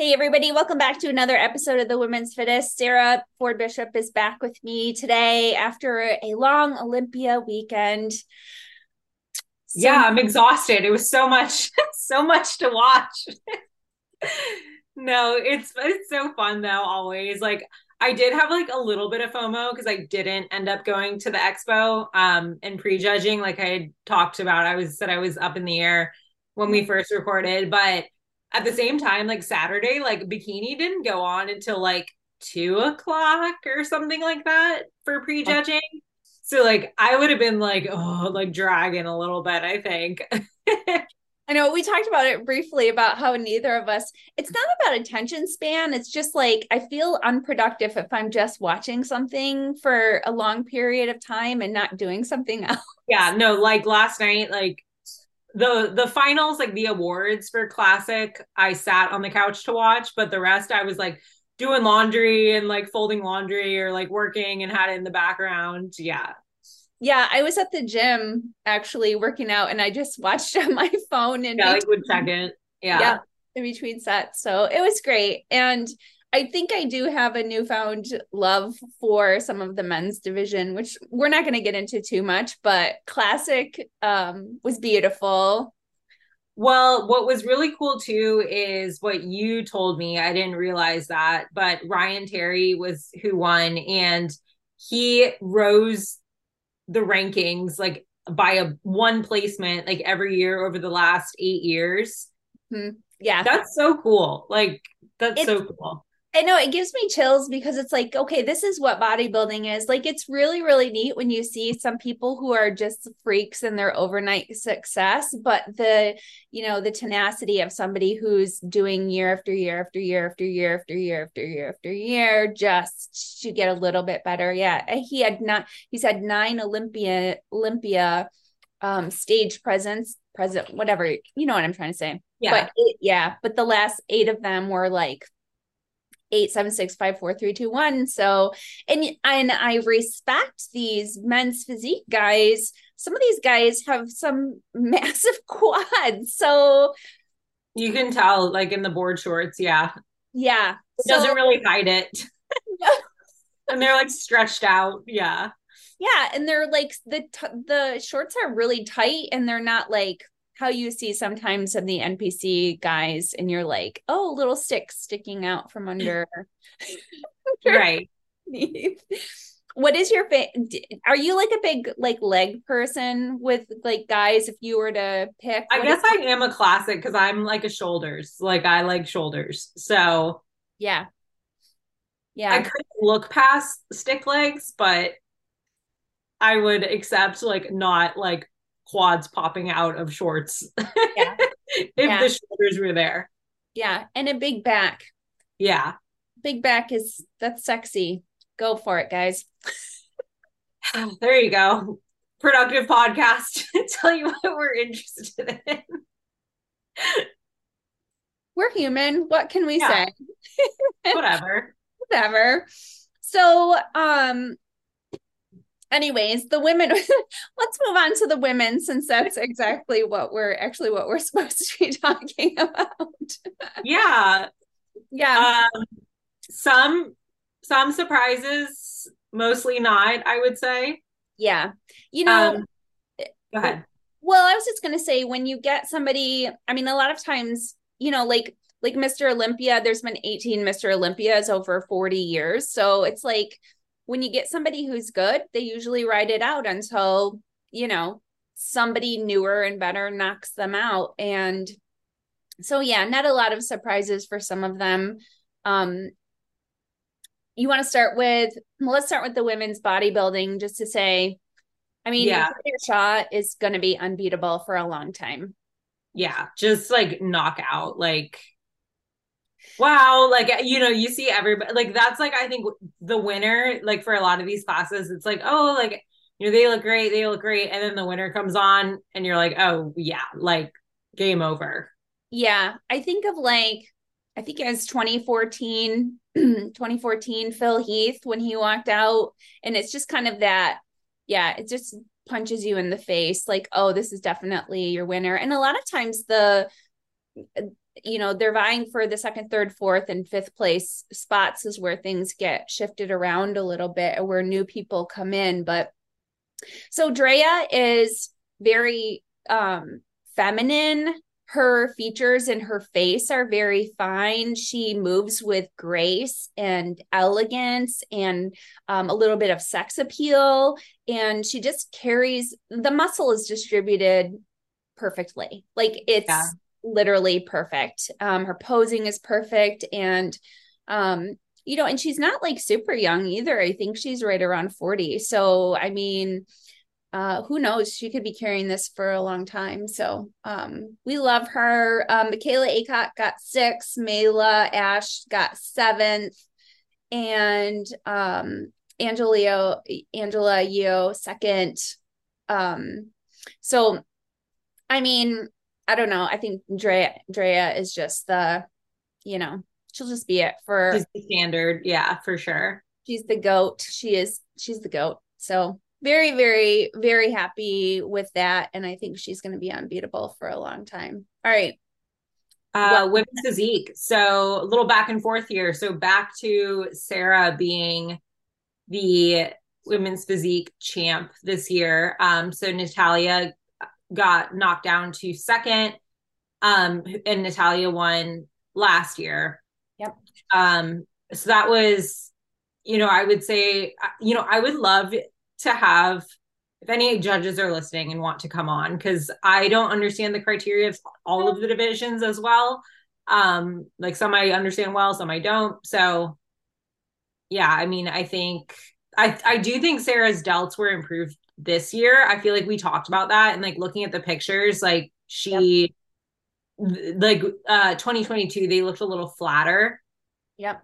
Hey, everybody, welcome back to another episode of the Women's Fittest. Sarah Ford Bishop is back with me today after a long Olympia weekend. So- yeah, I'm exhausted. It was so much, so much to watch. no, it's it's so fun though, always. Like I did have like a little bit of FOMO because I didn't end up going to the expo um and prejudging like I had talked about. I was said I was up in the air when we first recorded, but at the same time, like Saturday, like bikini didn't go on until like two o'clock or something like that for prejudging. So like I would have been like, oh, like dragging a little bit, I think. I know we talked about it briefly about how neither of us, it's not about attention span. It's just like I feel unproductive if I'm just watching something for a long period of time and not doing something else. Yeah, no, like last night, like the the finals like the awards for classic i sat on the couch to watch but the rest i was like doing laundry and like folding laundry or like working and had it in the background. Yeah. Yeah i was at the gym actually working out and i just watched on my phone and yeah like would check it yeah. Yeah in between sets. So it was great. And I think I do have a newfound love for some of the men's division, which we're not going to get into too much, but classic um, was beautiful. Well, what was really cool too is what you told me. I didn't realize that, but Ryan Terry was who won, and he rose the rankings like by a one placement like every year over the last eight years. Mm-hmm. Yeah, that's so cool. Like that's it's, so cool. I know it gives me chills because it's like, okay, this is what bodybuilding is. Like, it's really, really neat when you see some people who are just freaks in their overnight success, but the, you know, the tenacity of somebody who's doing year after year after year after year after year after year after year just to get a little bit better. Yeah. He had not, he's had nine Olympia, Olympia um stage presence, present, whatever, you know what I'm trying to say. Yeah. But it, yeah, but the last eight of them were like eight seven six five four three two one. So and and I respect these men's physique guys. Some of these guys have some massive quads. So you can tell, like in the board shorts, yeah. Yeah. It so, doesn't really hide it. and they're like stretched out. Yeah. Yeah, and they're like the t- the shorts are really tight and they're not like how you see sometimes of the NPC guys, and you're like, oh, little sticks sticking out from under. right. what is your fa- are you like a big like leg person with like guys if you were to pick i guess i am a classic because i'm like a shoulders like i like shoulders so yeah yeah i could look past stick legs but i would accept like not like quads popping out of shorts. Yeah. if yeah. the shoulders were there. Yeah. And a big back. Yeah. Big back is that's sexy. Go for it, guys. there you go. Productive podcast. Tell you what we're interested in. we're human. What can we yeah. say? Whatever. Whatever. So, um, anyways the women let's move on to the women since that's exactly what we're actually what we're supposed to be talking about. Yeah. Yeah. Um, some some surprises mostly not i would say. Yeah. You know um, go ahead. well i was just going to say when you get somebody i mean a lot of times you know like like mr olympia there's been 18 mr olympias over 40 years. So it's like when you get somebody who's good, they usually ride it out until, you know, somebody newer and better knocks them out. And so, yeah, not a lot of surprises for some of them. Um, you want to start with, well, let's start with the women's bodybuilding just to say, I mean, yeah. Shaw is going to be unbeatable for a long time. Yeah, just like knockout. Like wow like you know you see everybody like that's like i think the winner like for a lot of these classes it's like oh like you know they look great they look great and then the winner comes on and you're like oh yeah like game over. Yeah i think of like i think it was 2014 2014 phil heath when he walked out and it's just kind of that yeah it just punches you in the face like oh this is definitely your winner and a lot of times the you know, they're vying for the second, third, fourth, and fifth place spots is where things get shifted around a little bit, where new people come in. But so Drea is very um feminine her features and her face are very fine. She moves with grace and elegance and um, a little bit of sex appeal. And she just carries the muscle is distributed perfectly. Like it's yeah. Literally perfect. Um, her posing is perfect. And, um, you know, and she's not like super young either. I think she's right around 40. So, I mean, uh, who knows? She could be carrying this for a long time. So um, we love her. Um, Michaela Aycock got six. Mayla Ash got seventh, and um, Angela Angela Yeo second. Um, so, I mean, I don't know. I think Drea Drea is just the, you know, she'll just be it for she's the standard. Yeah, for sure. She's the goat. She is. She's the goat. So very, very, very happy with that. And I think she's going to be unbeatable for a long time. All right. Uh, well, women's physique. So a little back and forth here. So back to Sarah being the women's physique champ this year. Um, so Natalia got knocked down to second. Um, and Natalia won last year. Yep. Um, so that was, you know, I would say, you know, I would love to have if any judges are listening and want to come on because i don't understand the criteria of all of the divisions as well um like some i understand well some i don't so yeah i mean i think i i do think sarah's delts were improved this year i feel like we talked about that and like looking at the pictures like she yep. like uh 2022 they looked a little flatter yep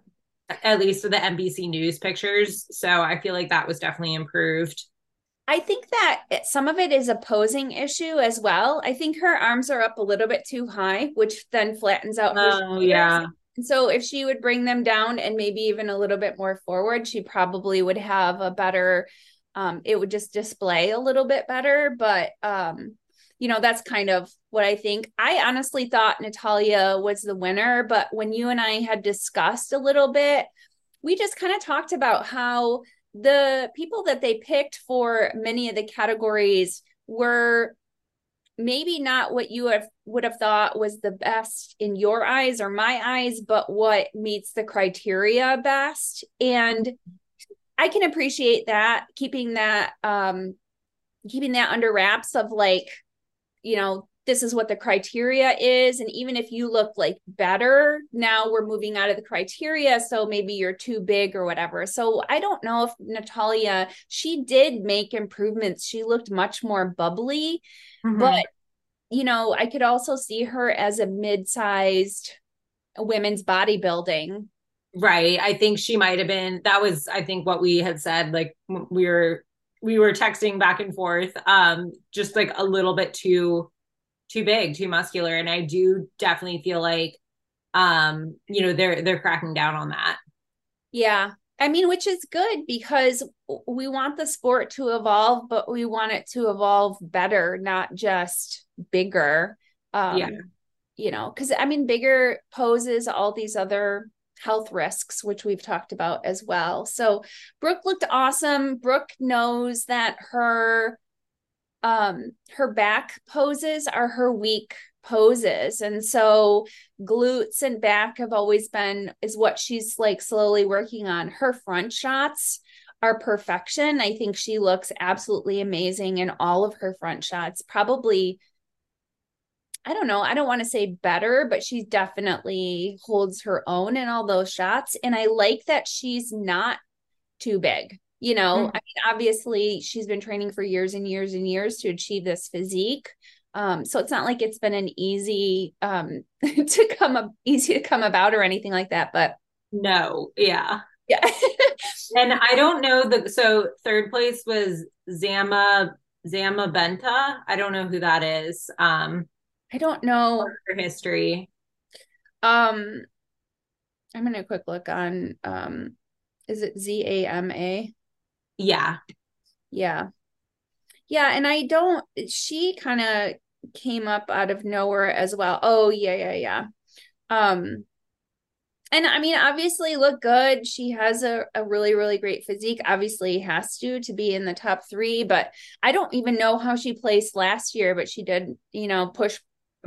at least for the NPC News pictures. So I feel like that was definitely improved. I think that some of it is a posing issue as well. I think her arms are up a little bit too high, which then flattens out. Oh, yeah. And so if she would bring them down and maybe even a little bit more forward, she probably would have a better, um, it would just display a little bit better. But, um, you know, that's kind of what I think. I honestly thought Natalia was the winner, but when you and I had discussed a little bit, we just kind of talked about how the people that they picked for many of the categories were maybe not what you have would have thought was the best in your eyes or my eyes but what meets the criteria best and i can appreciate that keeping that um keeping that under wraps of like you know this is what the criteria is. And even if you look like better now we're moving out of the criteria so maybe you're too big or whatever. So i don't know if natalia she did make improvements. She looked much more bubbly. Mm-hmm. but you know i could also see her as a mid-sized women's bodybuilding right. I think she might have been that was i think what we had said like we were we were texting back and forth um just like a little bit too too big too muscular. And i do definitely feel like um you know they're they're cracking down on that. Yeah. I mean which is good because we want the sport to evolve but we want it to evolve better not just bigger. Um yeah you know because i mean bigger poses all these other health risks, which we've talked about as well. So Brooke looked awesome. Brooke knows that her um her back poses are her weak poses and so glutes and back have always been is what she's like slowly working on her front shots are perfection i think she looks absolutely amazing in all of her front shots probably I don't know, I don't want to say better, but she definitely holds her own in all those shots. And I like that she's not too big. You know, mm-hmm. I mean, obviously she's been training for years and years and years to achieve this physique. Um, so it's not like it's been an easy um to come up easy to come about or anything like that, but no, yeah. Yeah. and I don't know the so third place was Zama Zama Benta. I don't know who that is. Um I don't know her history. Um, I'm gonna quick look on. Um, is it Z A M A? Yeah, yeah, yeah. And I don't. She kind of came up out of nowhere as well. Oh yeah, yeah, yeah. Um, and I mean, obviously, look good. She has a, a really, really great physique. Obviously, has to to be in the top three. But I don't even know how she placed last year. But she did, you know, push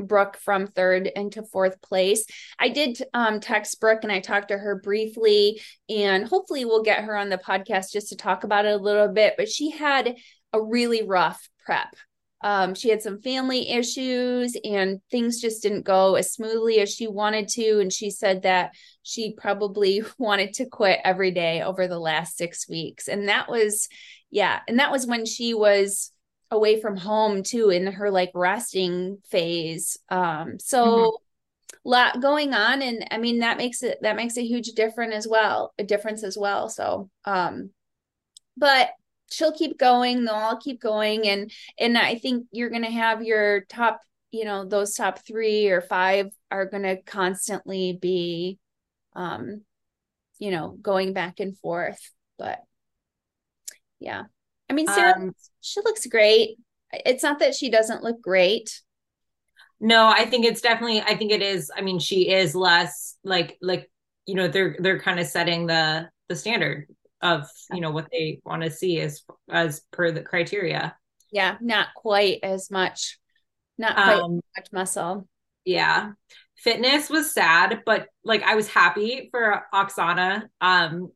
Brooke from third into fourth place. I did um, text Brooke and I talked to her briefly, and hopefully we'll get her on the podcast just to talk about it a little bit. But she had a really rough prep. Um, she had some family issues and things just didn't go as smoothly as she wanted to. And she said that she probably wanted to quit every day over the last six weeks. And that was, yeah. And that was when she was away from home too in her like resting phase. Um, so, mm-hmm. lot going on and i mean that makes it that makes a huge difference as well a difference as well. So um but she'll keep going they'll all keep going and and i think you're going to have your top you know those top three or five are going to constantly be um you know going back and forth but yeah i mean sarah um, she looks great. It's not that she doesn't look great. No i think it's definitely i think it is i mean she is less like like you know they're they're kind of setting the the standard of you know what they want to see as as per the criteria. Yeah not quite as much not quite um, much muscle. yeah. Fitness was sad but like i was happy for oksana. Um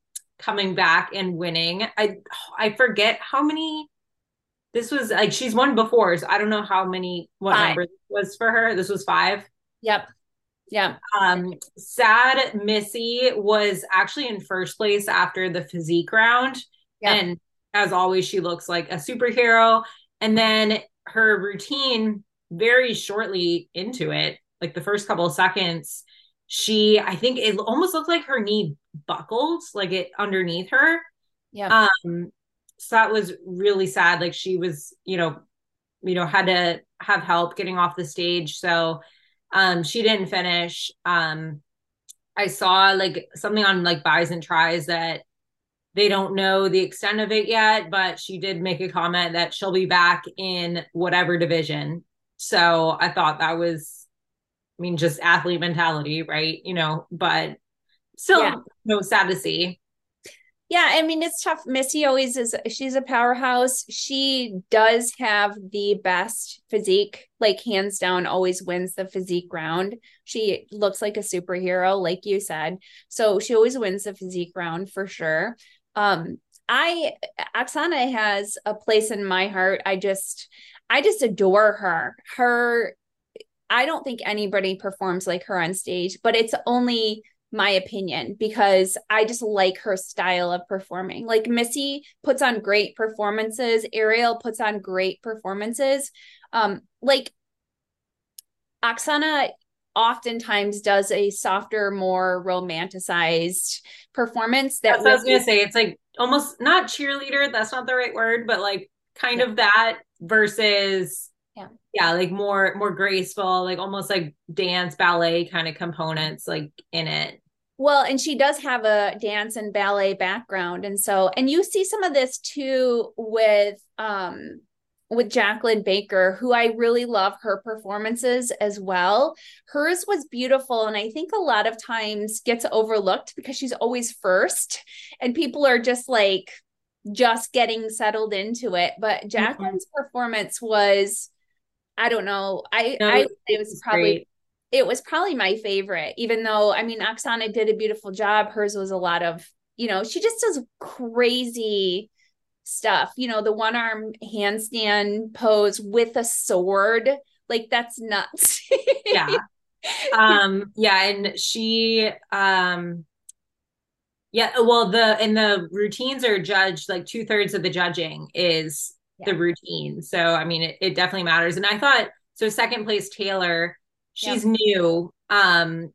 coming back and winning i i forget how many this was like she's won before so i don't know how many what five. number was for her this was five yep yeah. Um, sad Missy was actually in first place after the physique round. Yeah. And as always, she looks like a superhero. And then her routine, very shortly into it, like the first couple of seconds, she, I think it almost looked like her knee buckled, like it underneath her. Yeah. Um, so that was really sad. Like she was, you know, you know, had to have help getting off the stage. So um, she didn't finish. Um, I saw like something on like buys and tries that they don't know the extent of it yet, but she did make a comment that she'll be back in whatever division. So I thought that was, I mean, just athlete mentality, right? You know, but still, yeah. no, sad to see yeah, I mean it's tough. Missy always is she's a powerhouse. She does have the best physique, like hands down always wins the physique round. She looks like a superhero like you said. So she always wins the physique round for sure. Um I Oksana has a place in my heart. I just I just adore her. Her I don't think anybody performs like her on stage, but it's only my opinion because I just like her style of performing. Like Missy puts on great performances, Ariel puts on great performances. Um like Oksana oftentimes does a softer, more romanticized performance that I was gonna say. It's like almost not cheerleader, that's not the right word, but like kind yeah. of that versus yeah yeah like more more graceful like almost like dance ballet kind of components like in it well, and she does have a dance and ballet background. And so, and you see some of this too with um with Jacqueline Baker, who I really love her performances as well. Hers was beautiful. And I think a lot of times gets overlooked because she's always first and people are just like just getting settled into it. But. Jacqueline's mm-hmm. performance was, I don't know, I, no, I it was probably great it was probably my favorite, even though I mean Oksana did a beautiful job. Hers was a lot of, you know, she just does crazy stuff. You know, the one arm handstand pose with a sword. Like that's nuts. yeah. Um, yeah, and she um yeah, well the and the routines are judged like two thirds of the judging is yeah. the routine. So I mean it, it definitely matters. And I thought so second place Taylor she's yep. new um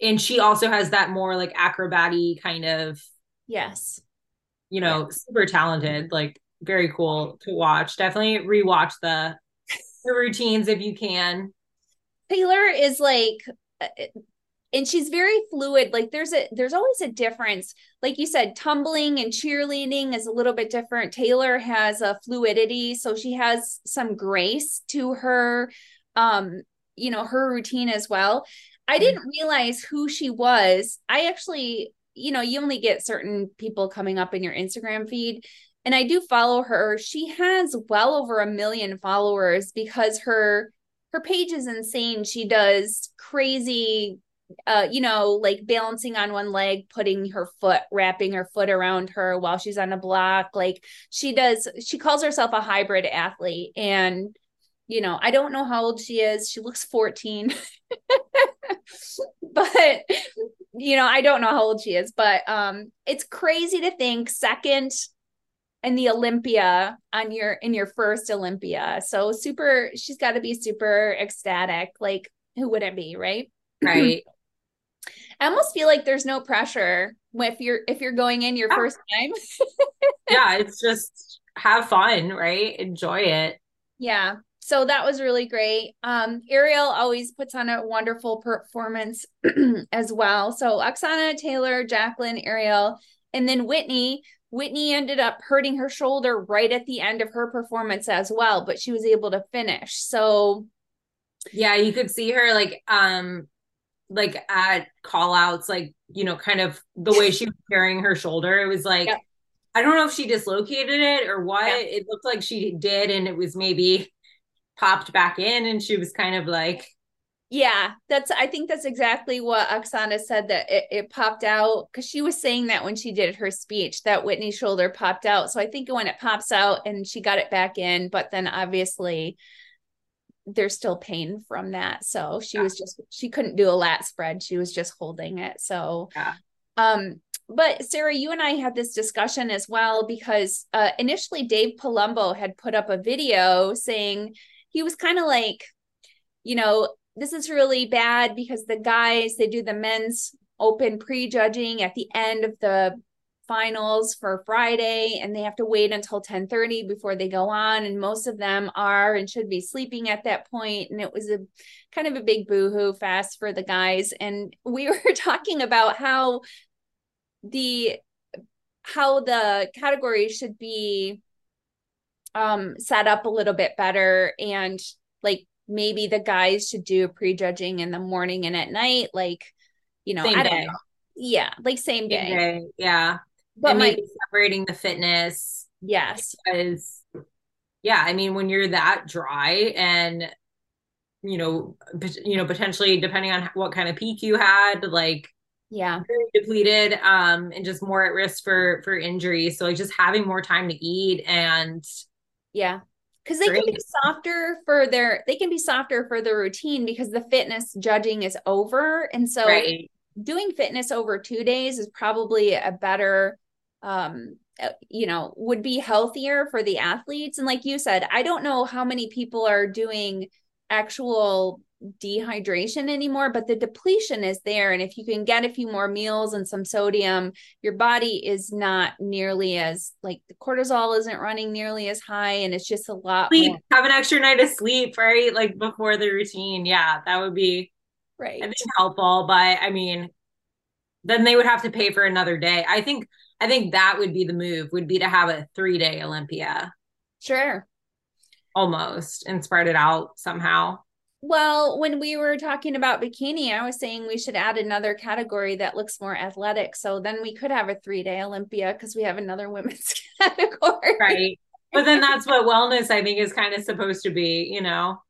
and she also has that more like acrobaty kind of yes. you know super talented like very cool to watch. Definitely rewatch the the routines if you can. Taylor is like uh, and she's very fluid like there's a there's always a difference. Like you said tumbling and cheerleading is a little bit different. Taylor has a fluidity so she has some grace to her um you know her routine as well I didn't realize who she was. I actually, you know, you only get certain people coming up in your Instagram feed. And I do follow her. She has well over a million followers because her her page is insane. She does crazy uh, you know, like balancing on one leg, putting her foot, wrapping her foot around her while she's on a block. Like she does, she calls herself a hybrid athlete. And, you know, I don't know how old she is. She looks 14. but, you know, I don't know how old she is, but um it's crazy to think second in the Olympia on your in your first Olympia. So super she's got to be super ecstatic. Like who wouldn't be, right? Right. I almost feel like there's no pressure if you're if you're going in your yeah. first time. yeah, it's just have fun, right? Enjoy it. Yeah. So that was really great. Um, Ariel always puts on a wonderful performance as well. So Oksana, Taylor, Jacqueline, Ariel, and then Whitney. Whitney ended up hurting her shoulder right at the end of her performance as well, but she was able to finish. So yeah, you could see her like um like at call outs, like, you know, kind of the way she was carrying her shoulder. It was like, I don't know if she dislocated it or what. Yeah. It looked like she did, and it was maybe popped back in, and she was kind of like, yeah, that's I think that's exactly what Oksana said that it, it popped out because she was saying that when she did her speech that Whitney's shoulder popped out. So I think when it pops out and she got it back in, but then obviously there's still pain from that. So she yeah. was just she couldn't do a lat spread. She was just holding it. So yeah. um but Sarah, you and I had this discussion as well because uh, initially Dave Palumbo had put up a video saying he was kind of like, you know, this is really bad because the guys they do the men's open prejudging at the end of the finals for Friday and they have to wait until 10:30 before they go on and most of them are and should be sleeping at that point. And it was a kind of a big boohoo fast for the guys. And we were talking about how the how the categories should be um set up a little bit better and like maybe the guys should do prejudging in the morning and at night like you know same I don't day. know yeah like same day. same day. yeah but maybe separating the fitness. Yes. Because yeah, I mean, when you're that dry and you know, you know, potentially depending on what kind of peak you had, like yeah, depleted, um, and just more at risk for for injury. So like just having more time to eat and yeah, because they Great. can be softer for their they can be softer for the routine because the fitness judging is over, and so right. doing fitness over two days is probably a better um uh, you know would be healthier for the athletes and like you said i don't know how many people are doing actual dehydration anymore but the depletion is there and if you can get a few more meals and some sodium your body is not nearly as like the cortisol isn't running nearly as high and it's just a lot sleep more. have an extra night of sleep right like before the routine yeah that would be right i think helpful but i mean then they would have to pay for another day i think I think that would be the move would be to have a three day Olympia. Sure. Almost and spread it out somehow. Well, when we were talking about bikini, I was saying we should add another category that looks more athletic. So then we could have a three day Olympia because we have another women's category. Right. But then that's what wellness, I think, is kind of supposed to be, you know?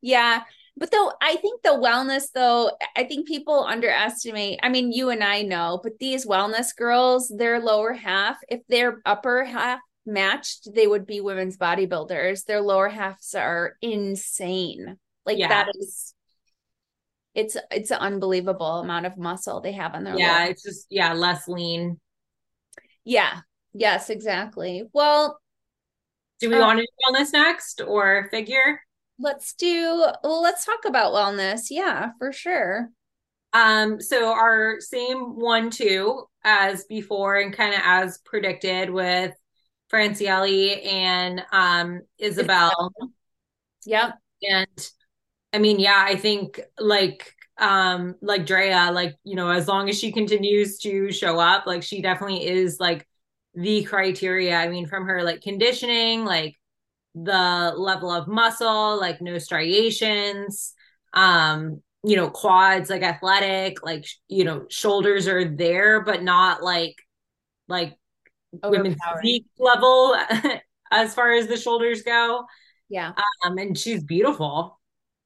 Yeah. But though I think the wellness, though, I think people underestimate. I mean, you and I know, but these wellness girls, their lower half, if their upper half matched, they would be women's bodybuilders. Their lower halves are insane. Like yeah. that is it's it's an unbelievable amount of muscle they have on their yeah it's just yeah less lean. Yeah. Yes exactly. Well do we um, want to do wellness next or figure? Let's do well let's talk about wellness. Yeah for sure. Um so our same one two as before and kind of as predicted with francielle and um isabel. Yep. And i mean yeah i think like um like drea like you know as long as she continues to show up like she definitely is like the criteria i mean from her like conditioning like the level of muscle, like no striations. Um, you know, quads, like athletic, like you know, shoulders are there, but not like like women's physique level as far as the shoulders go. Yeah. Um, and she's beautiful.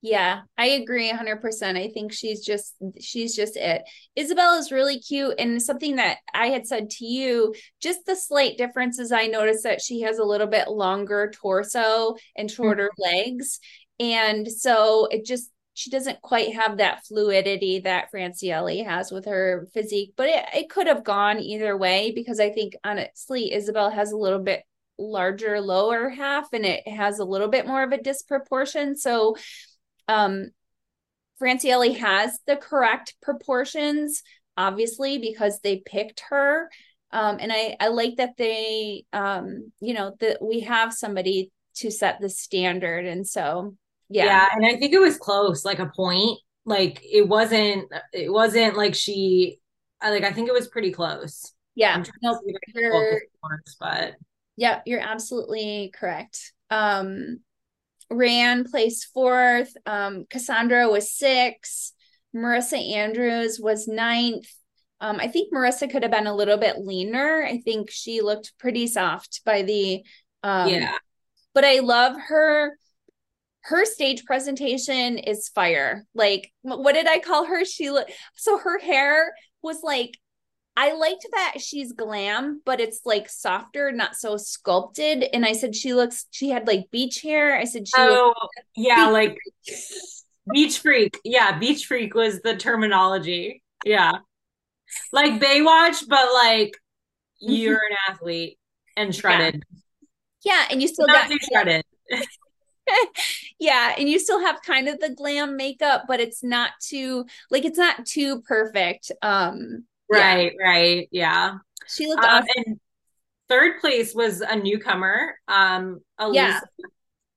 Yeah, I agree 100%. I think she's just she's just it. Isabel is really cute and something that I had said to you, just the slight differences I noticed that she has a little bit longer torso and shorter mm-hmm. legs. And so it just she doesn't quite have that fluidity that Francielle has with her physique, but it, it could have gone either way because I think honestly Isabel has a little bit larger lower half and it has a little bit more of a disproportion. So um Francielle has the correct proportions, obviously, because they picked her. Um, and I, I like that they um, you know, that we have somebody to set the standard. And so yeah. Yeah. And I think it was close, like a point. Like it wasn't it wasn't like she like I think it was pretty close. Yeah. No, you're, but yeah, you're absolutely correct. Um Rayanne placed fourth. Um, Cassandra was six. Marissa Andrews was ninth. Um, I think Marissa could have been a little bit leaner. I think she looked pretty soft by the um, yeah. But I love her. Her stage presentation is fire. Like, what did I call her? She looked so her hair was like I liked that she's glam, but it's like softer, not so sculpted. And I said she looks, she had like beach hair. I said she. Oh, yeah, like beach freak. Yeah, beach freak was the terminology. Yeah, like Baywatch, but like you're an athlete and shredded. Yeah, yeah and you still not got shredded. yeah, and you still have kind of the glam makeup, but it's not too like it's not too perfect. Um Right, yeah. right. Yeah. She looked um, awesome. And third place was a newcomer, um, Elisa. Yeah.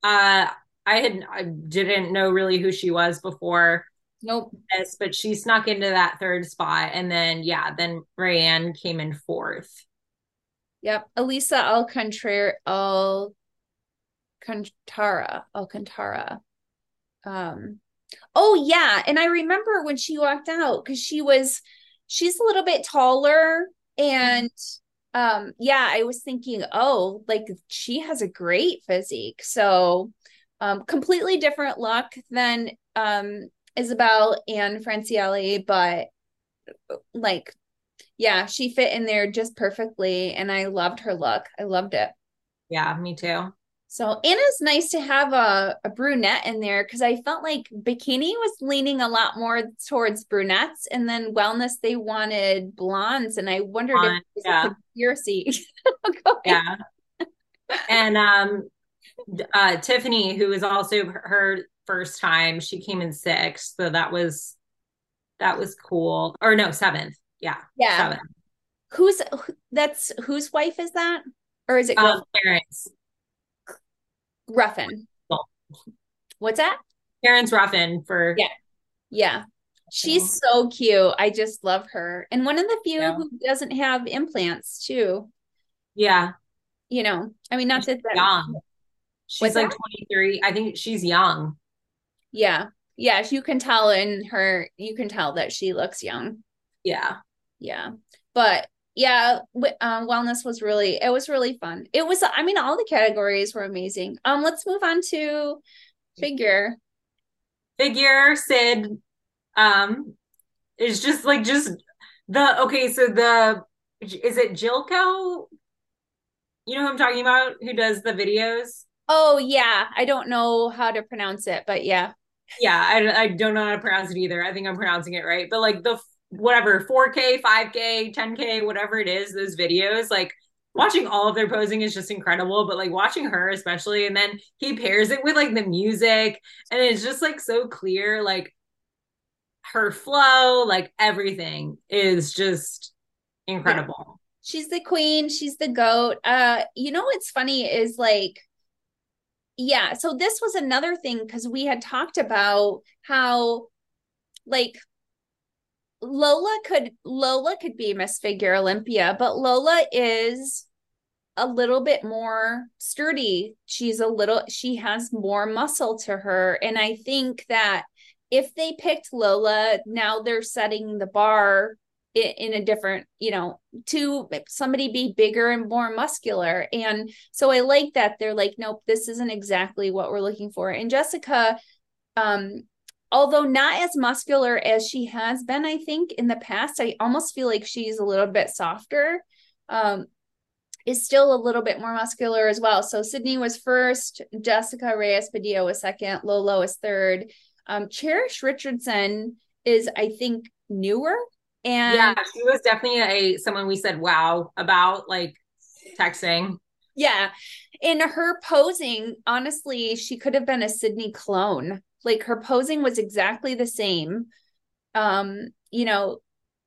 Uh, I had I didn't know really who she was before nope this, but she snuck into that third spot. And then yeah, then Rayanne came in fourth. Yep. Elisa Alcantara Alcantara Alcantara. Um oh yeah. And I remember when she walked out because she was she's a little bit taller and um yeah i was thinking oh like she has a great physique. So um completely different look than um isabel and francielle but like yeah she fit in there just perfectly and i loved her look. I loved it. Yeah me too so Anna's nice to have a, a brunette in there because I felt like bikini was leaning a lot more towards brunettes, and then wellness they wanted blondes, and I wondered Blonde, if yeah. a conspiracy. yeah, and um, uh, Tiffany, who was also her first time, she came in sixth, so that was that was cool. Or no, seventh. Yeah, yeah. Seventh. Who's that's whose wife is that, or is it? Um, Terrence. Ruffin. What's that? Terrence Ruffin for yeah, yeah. She's so cute. I just love her, and one of the few yeah. who doesn't have implants too. Yeah, you know, I mean, not she's that young. She's like twenty three. I think she's young. Yeah, yeah. You can tell in her. You can tell that she looks young. Yeah, yeah. But yeah um, wellness was really it was really fun. It was i mean all the categories were amazing. Um let's move on to figure. Figure sid um is just like just the okay so the is it jilko? You know who i'm talking about who does the videos? Oh yeah i don't know how to pronounce it but yeah. Yeah I, I don't know how to pronounce it either. I think i'm pronouncing it right but like the whatever 4K, 5K, 10K, whatever it is, those videos, like watching all of their posing is just incredible. But like watching her, especially, and then he pairs it with like the music, and it's just like so clear, like her flow, like everything is just incredible. She's the queen, she's the goat. Uh, you know what's funny is like yeah, so this was another thing because we had talked about how like Lola could Lola could be Miss Figure Olympia, but Lola is a little bit more sturdy. She's a little she has more muscle to her and I think that if they picked Lola, now they're setting the bar in, a different, you know, to somebody be bigger and more muscular. And so I like that they're like, nope, this isn't exactly what we're looking for. And Jessica, um, although not as muscular as she has been, I think in the past, I almost feel like she's a little bit softer. Um, is still a little bit more muscular as well. So Sydney was first, Jessica Reyes Padilla was second, Lola was third. Um, Cherish Richardson is, I think, newer. And yeah, she was definitely a someone we said wow about like texting. Yeah. In her posing, honestly, she could have been a Sydney clone. Like her posing was exactly the same. Um, you know,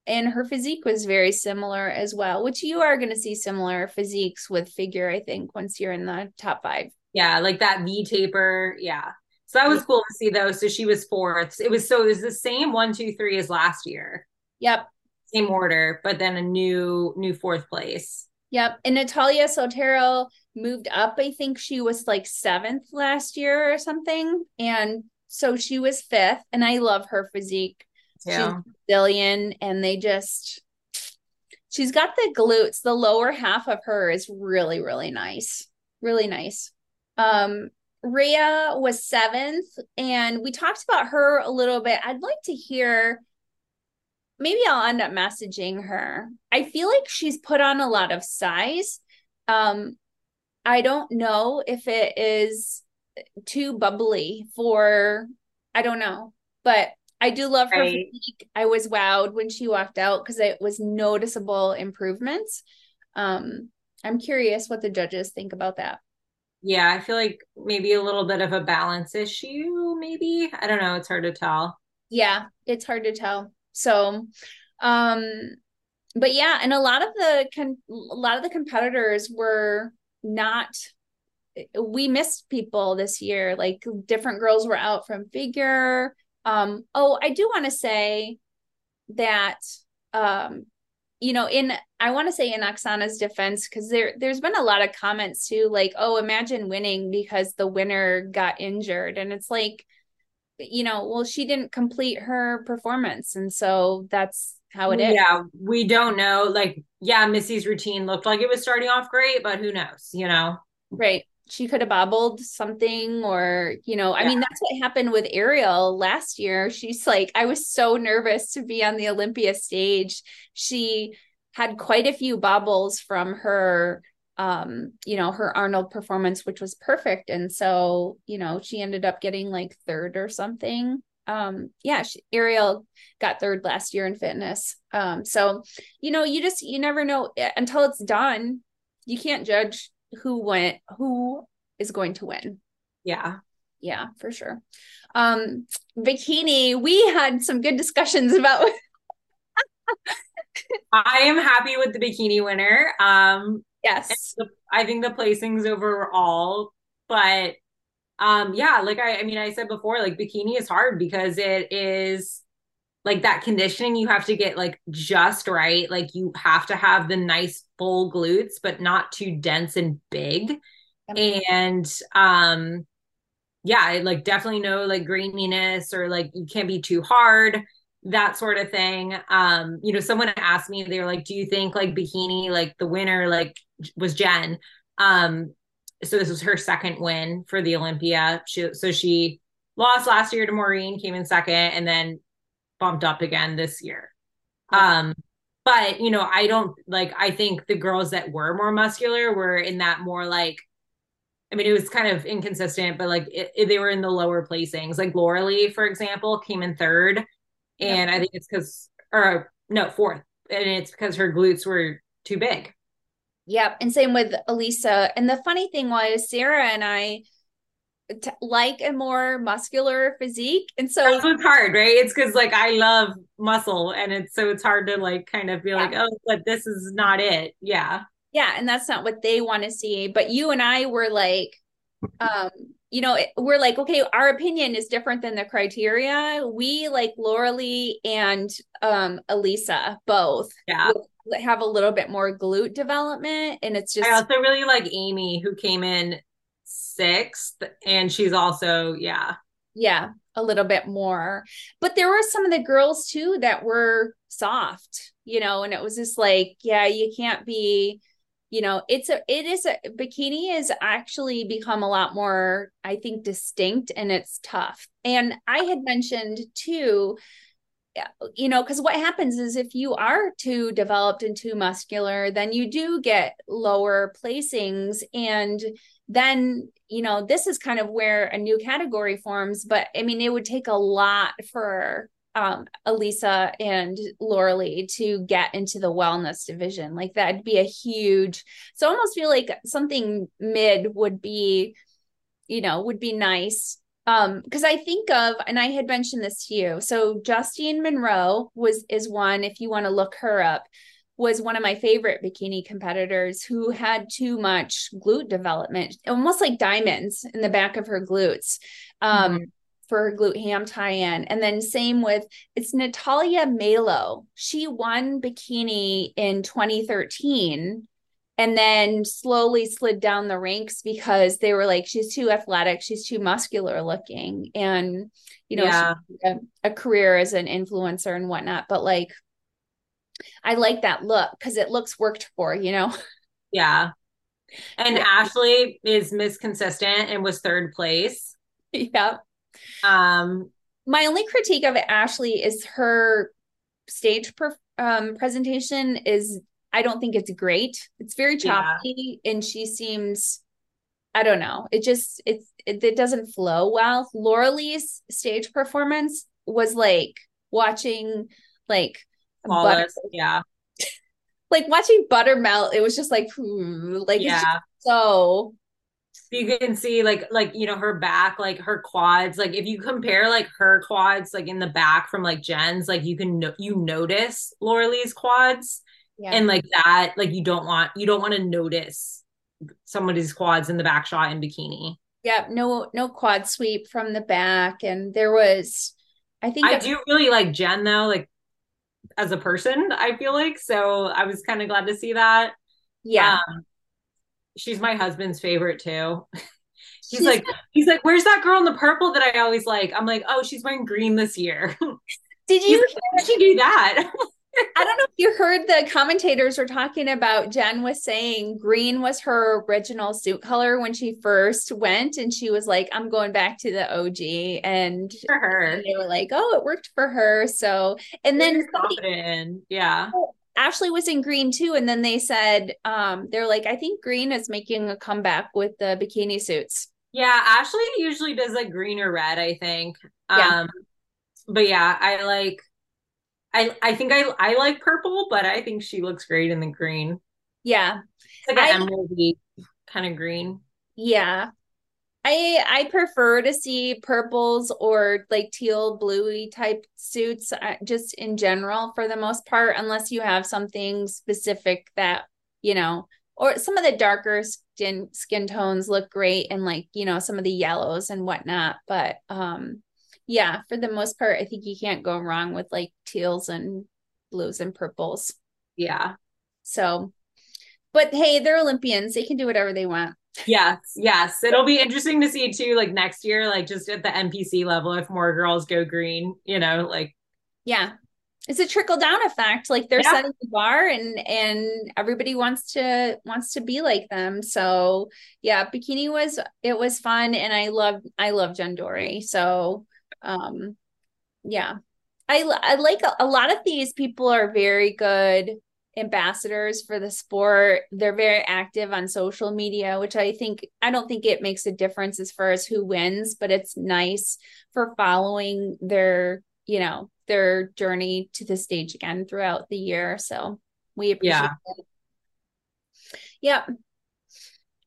and her physique was very similar as well, which you are going to see similar physiques with figure, I think, once you're in the top five. Yeah, like that V taper. Yeah. So that was cool to see though. So she was fourth. It was so it was the same one, two, three as last year. Yep. Same order, but then a new new fourth place. Yep. And Natalia Sotero moved up. I think she was like seventh last year or something. And so she was fifth. And I love her physique. Yeah. She's Brazilian and they just she's got the glutes. The lower half of her is really, really nice. Really nice. Um, Rhea was seventh, and we talked about her a little bit. I'd like to hear. Maybe I'll end up messaging her. I feel like she's put on a lot of size. Um, I don't know if it is too bubbly for. I don't know, but I do love her right. physique. I was wowed when she walked out because it was noticeable improvements. Um, I'm curious what the judges think about that. Yeah, I feel like maybe a little bit of a balance issue, maybe. I don't know. It's hard to tell. Yeah, it's hard to tell. So, um, but yeah, and a lot of the con- a lot of the competitors were not we missed people this year. Like different girls were out from figure. Um, oh, I do want to say that um, you know, in I want to say in Oksana's defense, because there there's been a lot of comments too, like, oh, imagine winning because the winner got injured. And it's like, you know, well, she didn't complete her performance. And so that's how it is. Yeah, we don't know. Like, yeah, Missy's routine looked like it was starting off great, but who knows, you know? Right she could have bobbled something or you know i mean that's what happened with ariel last year. She's like i was so nervous to be on the olympia stage. She had quite a few bobbles from her um you know her arnold performance which was perfect. And so you know she ended up getting like third or something. Um yeah she, ariel got third last year in fitness. Um so you know you just you never know eh, until it's done you can't judge who went who is going to win. Yeah. Yeah, for sure. Um bikini, we had some good discussions about I am happy with the bikini winner. Um yes. The, I think the placings overall, but um yeah, like I I mean I said before like bikini is hard because it is like that conditioning you have to get like just right. Like you have to have the nice full glutes but not too dense and big. And um yeah like definitely no like graininess or like you can't be too hard that sort of thing. Um you know someone asked me they were like do you think like bikini like the winner like was jen? Um so this was her second win for the olympia. She, so she lost last year to maureen came in second and then bumped up again this year. Um, but you know, I don't like. I think the girls that were more muscular were in that more like. I mean, it was kind of inconsistent, but like it, it, they were in the lower placings. Like Lauralie, for example, came in third, and yep. I think it's because, or no, fourth, and it's because her glutes were too big. Yep, and same with Elisa. And the funny thing was, Sarah and I like a more muscular physique. And so that's what's hard right? It's because like i love muscle and it's so it's hard to like kind of be yeah. like oh but this is not it. Yeah. Yeah and that's not what they want to see. But you and i were like um you know we're like okay our opinion is different than the criteria. We like lauralie and um elisa both yeah. have a little bit more glute development and it's just i also really like amy who came in sixth, and she's also yeah. Yeah, a little bit more. But there were some of the girls too that were soft, you know, and it was just like, yeah, you can't be you know it's a it is a bikini has actually become a lot more i think distinct and it's tough and i had mentioned too you know because what happens is if you are too developed and too muscular then you do get lower placings and then you know this is kind of where a new category forms but i mean it would take a lot for um, Elisa and Lauralie to get into the wellness division. Like that'd be a huge. So I almost feel like something mid would be, you know, would be nice. Um, because I think of, and I had mentioned this to you. So Justine Monroe was is one. If you want to look her up, was one of my favorite bikini competitors who had too much glute development, almost like diamonds in the back of her glutes. Um, mm-hmm for her glute ham tie-in. And then same with it's Nathalia Melo. She won bikini in 2013 and then slowly slid down the ranks because they were like she's too athletic she's too muscular looking and you know yeah. a, a, career as an influencer and whatnot but like i like that look because it looks worked for you know yeah and yeah. ashley is miss consistent and was third place yeah um, my only critique of Ashley is her stage per, um, presentation is I don't think it's great. It's very choppy, yeah. and she seems I don't know. It just it's it, it doesn't flow well. Lauralie's stage performance was like watching like butter, yeah, like watching butter melt. It was just like hmm, like yeah, so you can see like like you know her back like her quads like if you compare like her quads like in the back from like jen's like you can no- you notice lauralie's quads yeah. and like that like you don't want you don't want to notice somebody's quads in the back shot in bikini yeah no no quad sweep from the back and there was i think i do really like jen though like as a person i feel like so i was kind of glad to see that yeah um, she's my husband's favorite too. he's she's like, he's like, where's that girl in the purple that I always like? I'm like, oh, she's wearing green this year. Did you? Like, she do that? I don't know if you heard the commentators were talking about Jen was saying green was her original suit color when she first went, and she was like, "I'm going back to the OG." And for her, and they were like, "Oh, it worked for her." So, and then confident, yeah. Ashley was in green too. And then they said, um, they're like, I think green is making a comeback with the bikini suits. Yeah, Ashley usually does like green or red, I think. Yeah. Um, but yeah, I like I I think I I like purple, but I think she looks great in the green. Yeah. It's like an emeraldy kind of green. Yeah. I I prefer to see purples or like teal bluey type suits uh, just in general for the most part unless you have something specific that you know or some of the darker skin skin tones look great and like you know some of the yellows and whatnot but um yeah for the most part I think you can't go wrong with like teals and blues and purples. Yeah. So but hey they're Olympians. They can do whatever they want. Yes yes. It'll be interesting to see too like next year like just at the npc level if more girls go green you know like yeah. It's a trickle down effect. Like they're yeah. setting the bar and and everybody wants to wants to be like them. So yeah bikini was it was fun and i love i love jen dorie so um yeah i i like a, a lot of these people are very good ambassadors for the sport. They're very active on social media, which I think I don't think it makes a difference as far as who wins, but it's nice for following their, you know, their journey to the stage again throughout the year. So we appreciate yeah. it. Yep.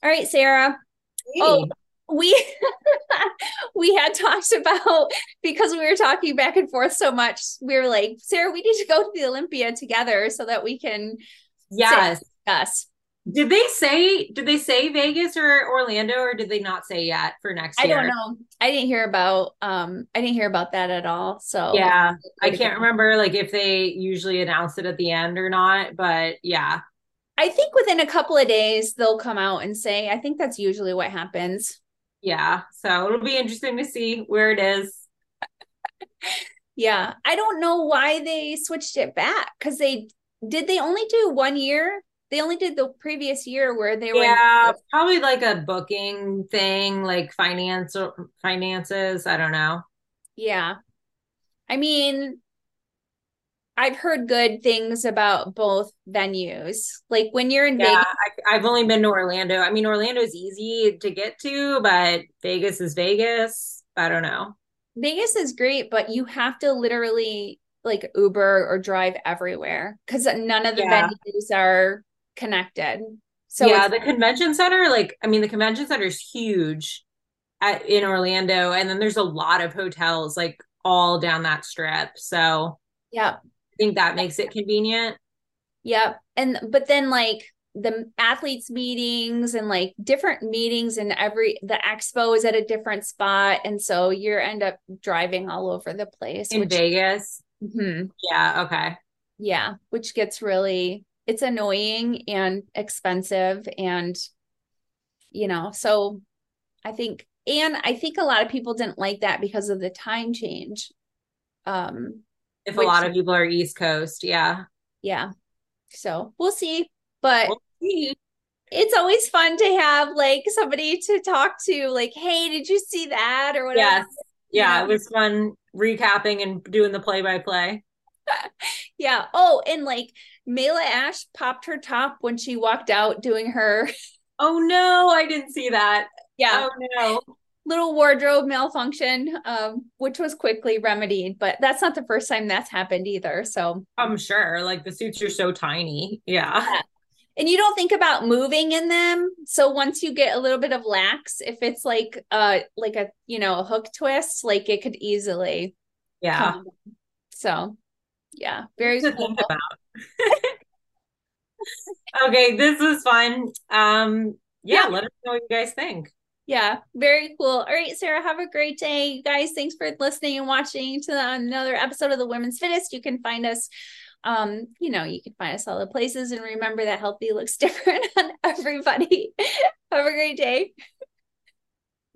All right, Sarah. Hey. Oh, we we had talked about because we were talking back and forth so much we were like sarah we need to go to the olympia together so that we can yes. us did they say did they say vegas or orlando or did they not say yet for next year i don't know. I didn't hear about um i didn't hear about that at all so. Yeah i can't remember like if they usually announce it at the end or not but yeah. I think within a couple of days they'll come out and say i think that's usually what happens Yeah. So it'll be interesting to see where it is. yeah. I don't know why they switched it back because they did they only do one year? They only did the previous year where they were Yeah, probably like a booking thing, like finance finances. I don't know. Yeah. I mean, I've heard good things about both venues. Like when you're in Yeah, Vegas, I, I've only been to Orlando. I mean, Orlando is easy to get to, but Vegas is Vegas. I don't know. Vegas is great, but you have to literally like Uber or drive everywhere because none of the Yeah. venues are connected. So yeah, the convention center, like, I mean, the convention center is huge at, in Orlando, and then there's a lot of hotels like all down that strip. So yeah, think that makes it convenient. Yep. And but then like the athletes meetings and like different meetings and every the expo is at a different spot and so you end up driving all over the place In which Vegas. Mhm. Yeah, okay. yeah which gets really it's annoying and expensive and you know so i think and i think a lot of people didn't like that because of the time change um If Which- a lot of people are East Coast, yeah. yeah so we'll see but We'll see. it's always fun to have like somebody to talk to like hey did you see that or whatever Yes. Yeah, Yeah. it was fun recapping and doing the play by play. yeah oh and like Mela Ash popped her top when she walked out doing her Oh no, I didn't see that. yeah Oh no. Little wardrobe malfunction um which was quickly remedied but that's not the first time that's happened either so I'm sure. Like the suits are so tiny. Yeah. and you don't think about moving in them so once you get a little bit of lax if it's like a like a you know a hook twist like it could easily Yeah. come so yeah very cool. think about. okay, this was fun. Um, yeah, Yeah. let us know what you guys think. Yeah, very cool. All right, Sarah, have a great day. You guys, thanks for listening and watching to another episode of the Women's Fittest. You can find us, um, you know, you can find us all the places and remember that healthy looks different on everybody. have a great day.